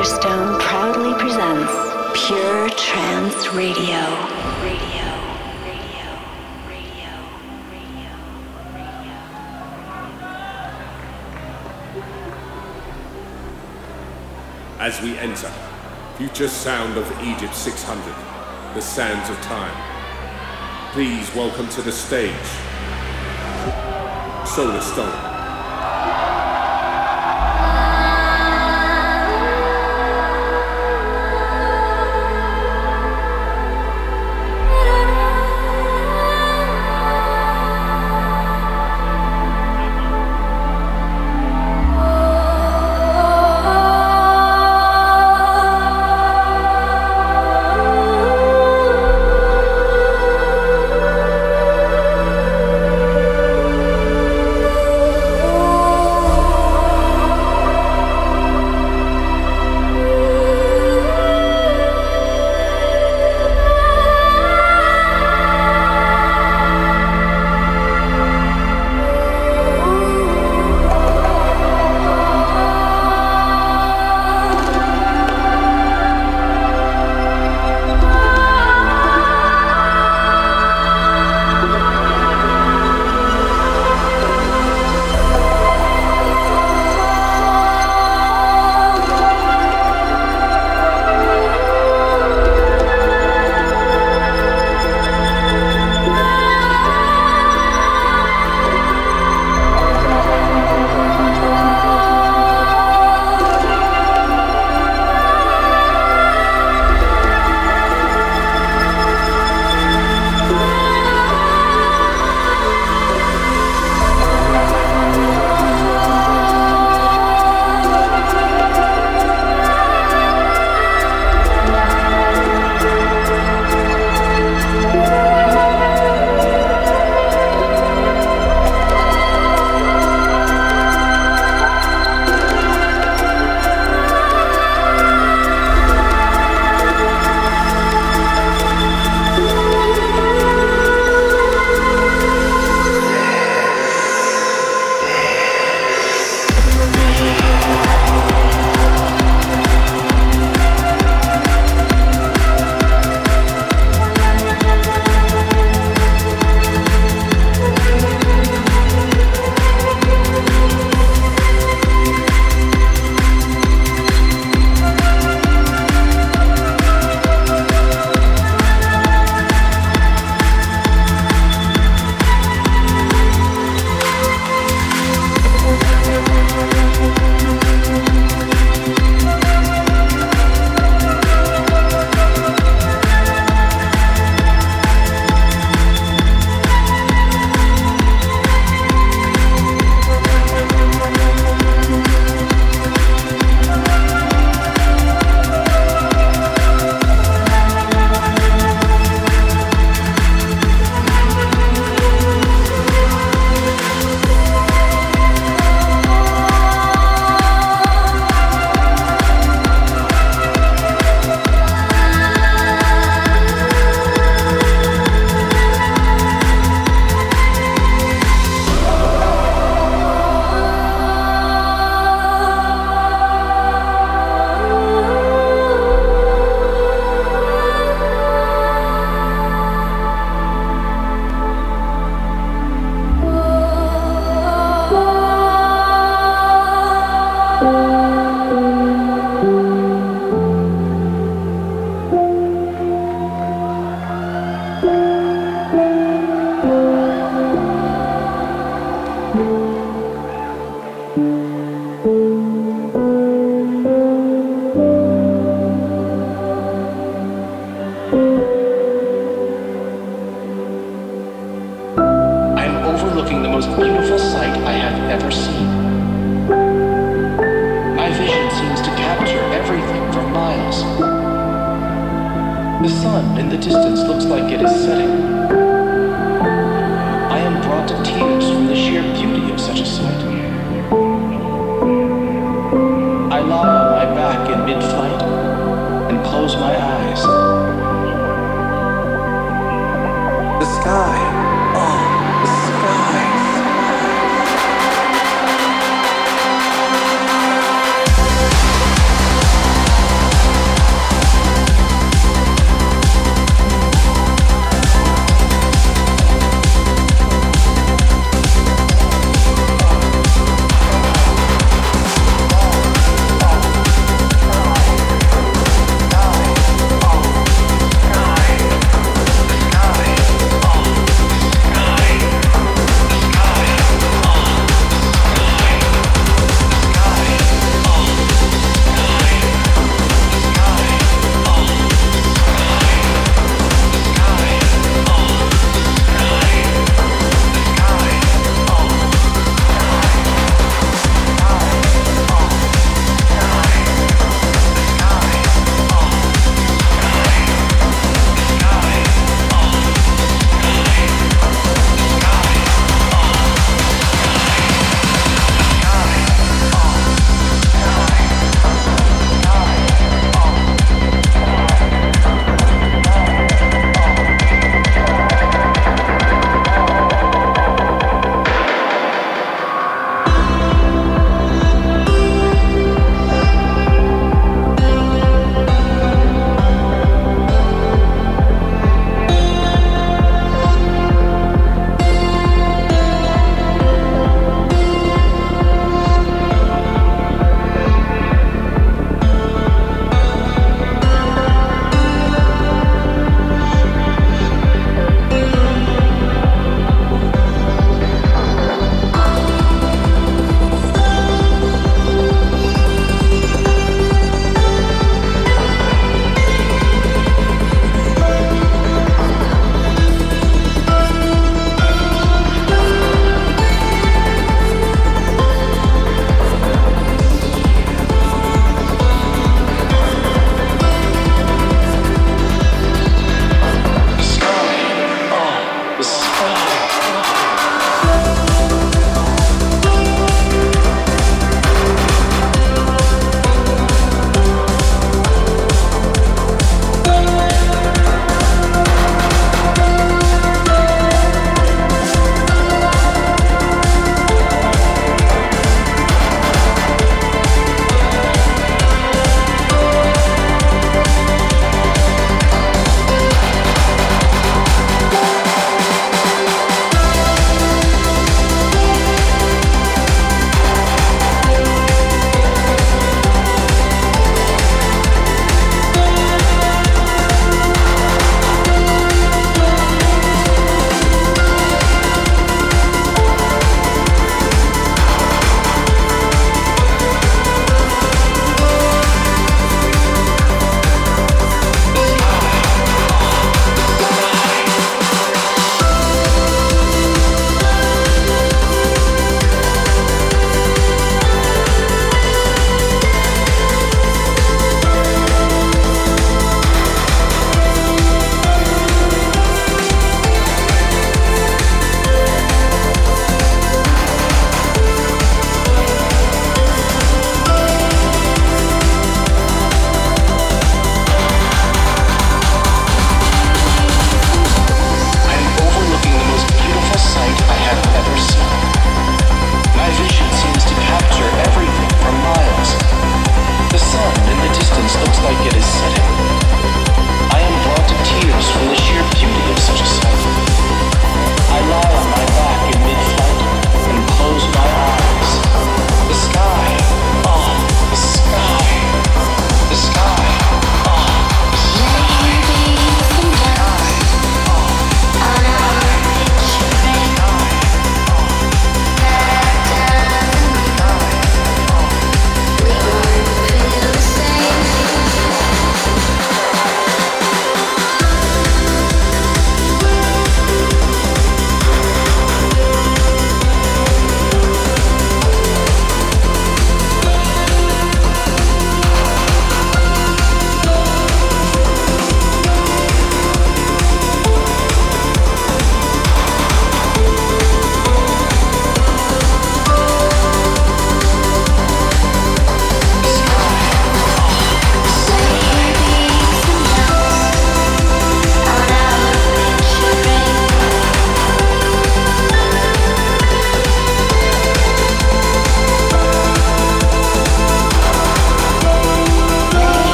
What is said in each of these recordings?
Solarstone proudly presents Pure Trance. Radio. Radio. As we enter, future sound of Egypt 600, the sands of time. Please welcome to the stage, Solarstone.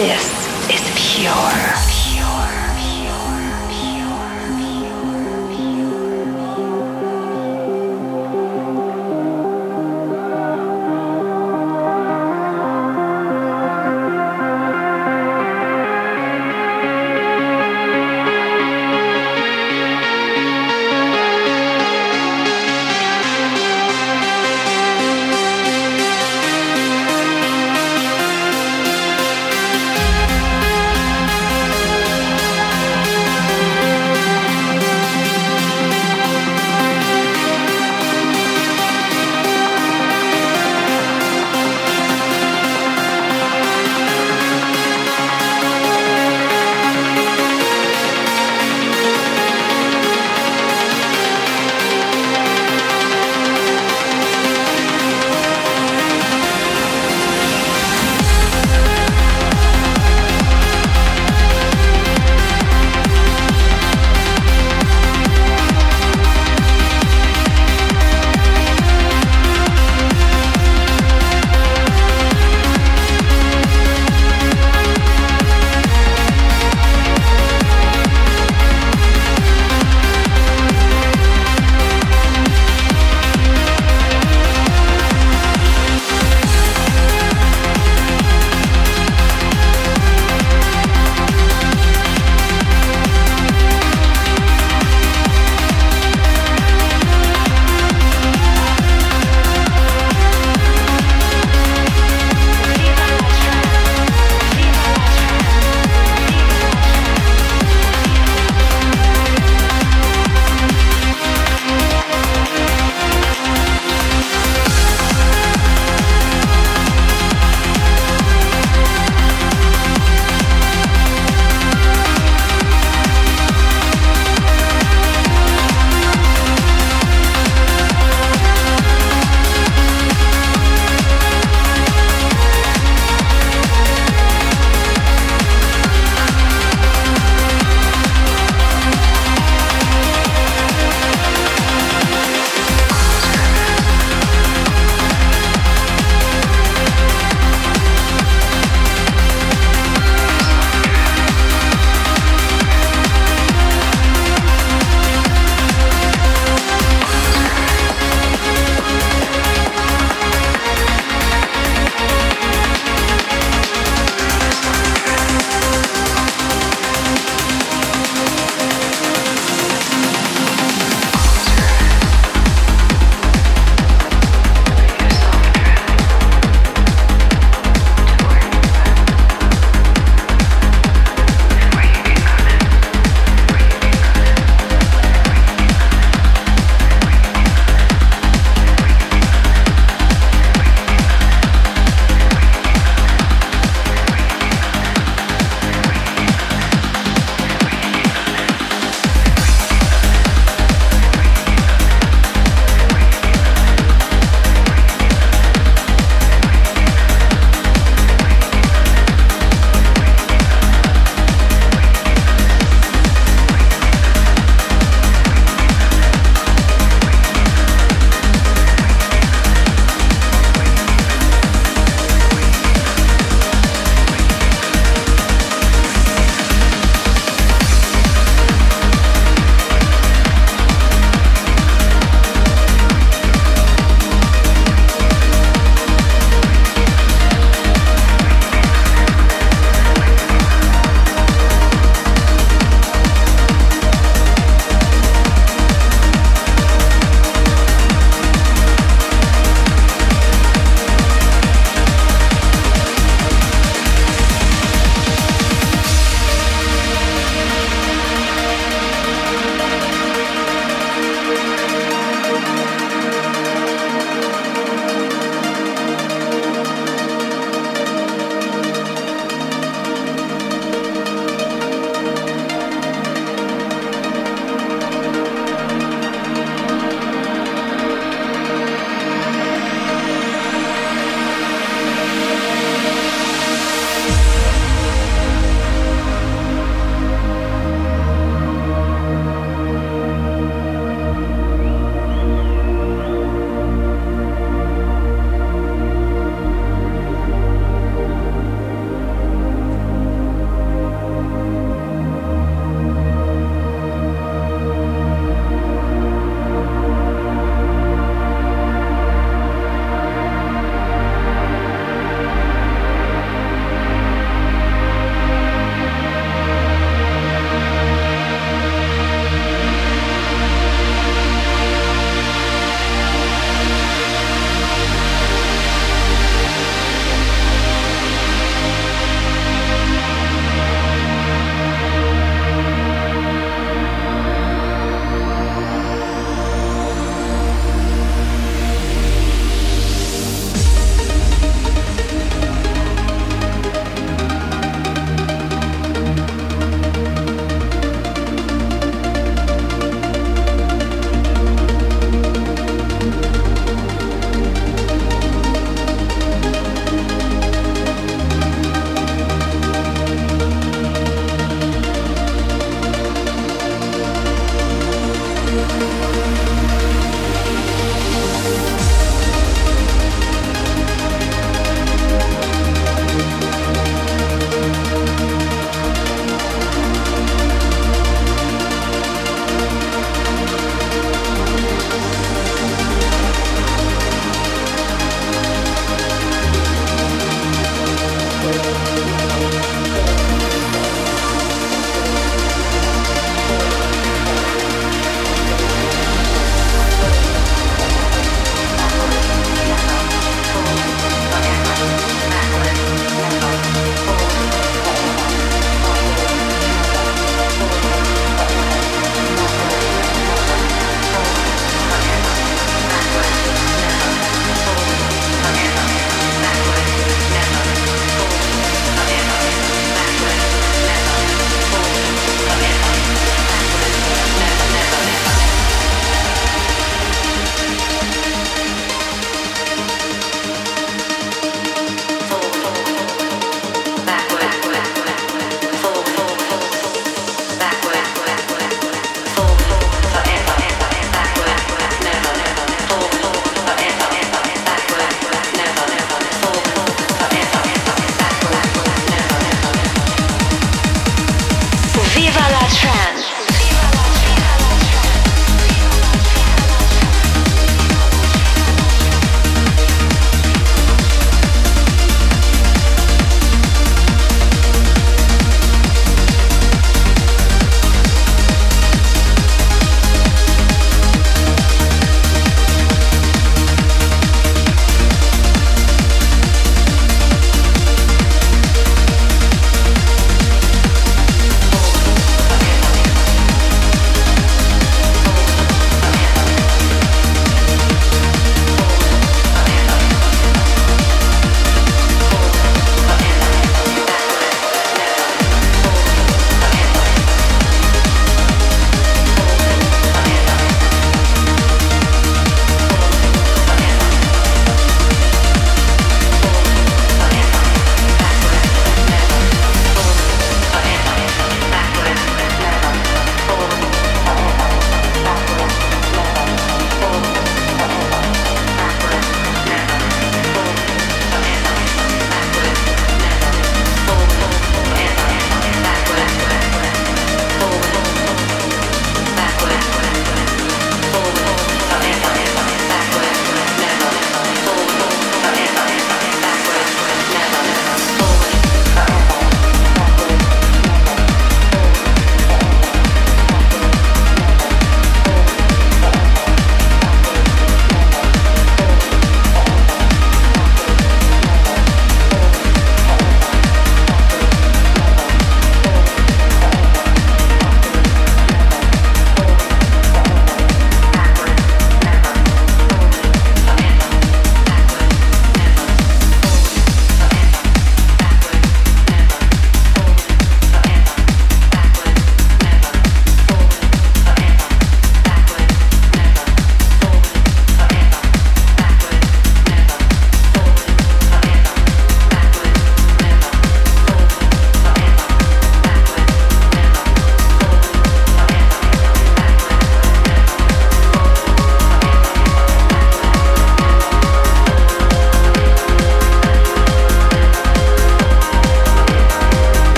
This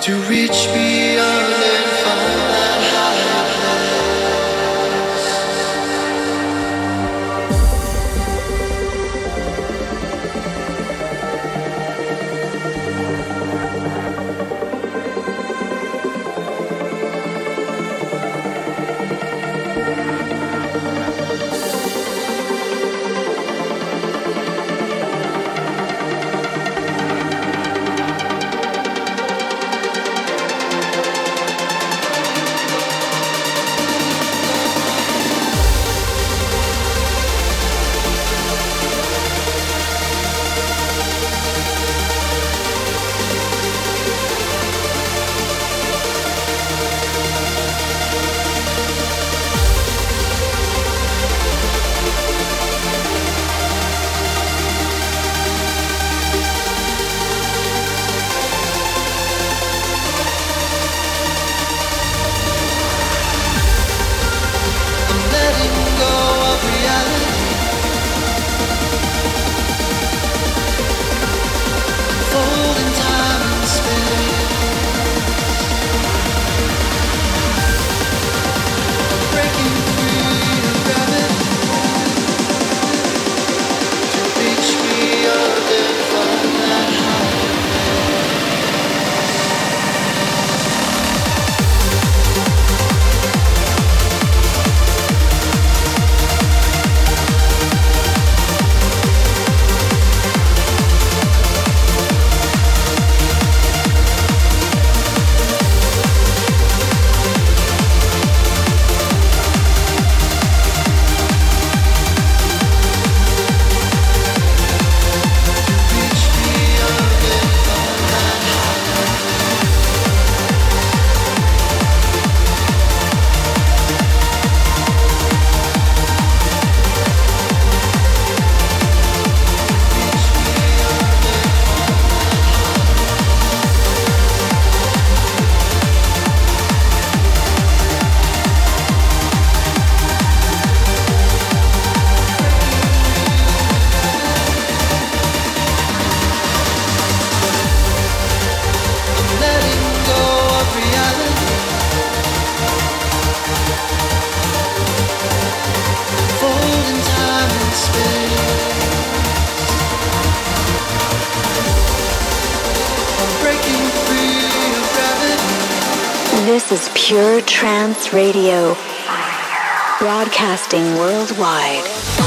to reach beyond. Radio, broadcasting worldwide.